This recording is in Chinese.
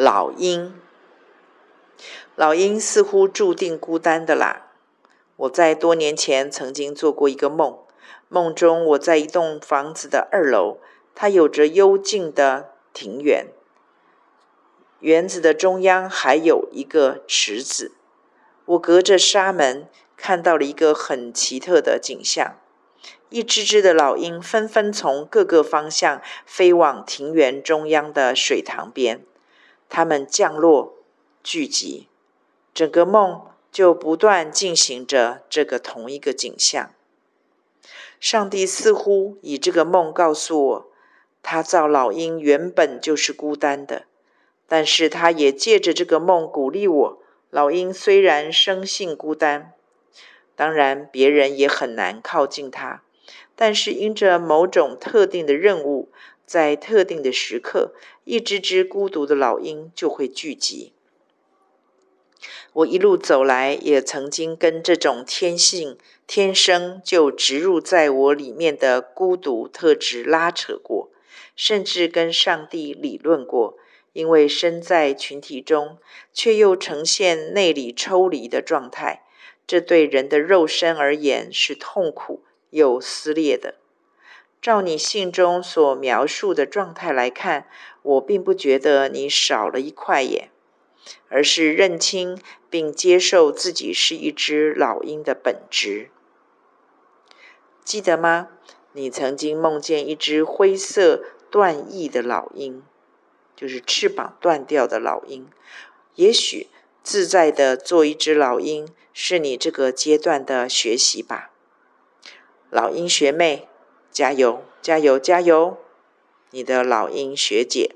老鹰。老鹰似乎注定孤单的啦。我在多年前曾经做过一个梦，梦中我在一栋房子的二楼，它有着幽静的庭园，园子的中央还有一个池子。我隔着纱门看到了一个很奇特的景象：一只只的老鹰纷纷从各个方向飞往庭园中央的水塘边，他们降落、聚集。整个梦就不断进行着这个同一个景象。上帝似乎以这个梦告诉我，他造老鹰原本就是孤单的，但是他也借着这个梦鼓励我：老鹰虽然生性孤单，当然别人也很难靠近它，但是因着某种特定的任务，在特定的时刻，一只只孤独的老鹰就会聚集。我一路走来，也曾经跟这种天性、天生就植入在我里面的孤独特质拉扯过，甚至跟上帝理论过。因为身在群体中，却又呈现内里抽离的状态，这对人的肉身而言是痛苦又撕裂的。照你信中所描述的状态来看，我并不觉得你少了一块耶。而是认清并接受自己是一只老鹰的本质。记得吗？你曾经梦见一只灰色断翼的老鹰，就是翅膀断掉的老鹰。也许自在地做一只老鹰，是你这个阶段的学习吧。老鹰学妹，加油，加油，加油！你的老鹰学姐。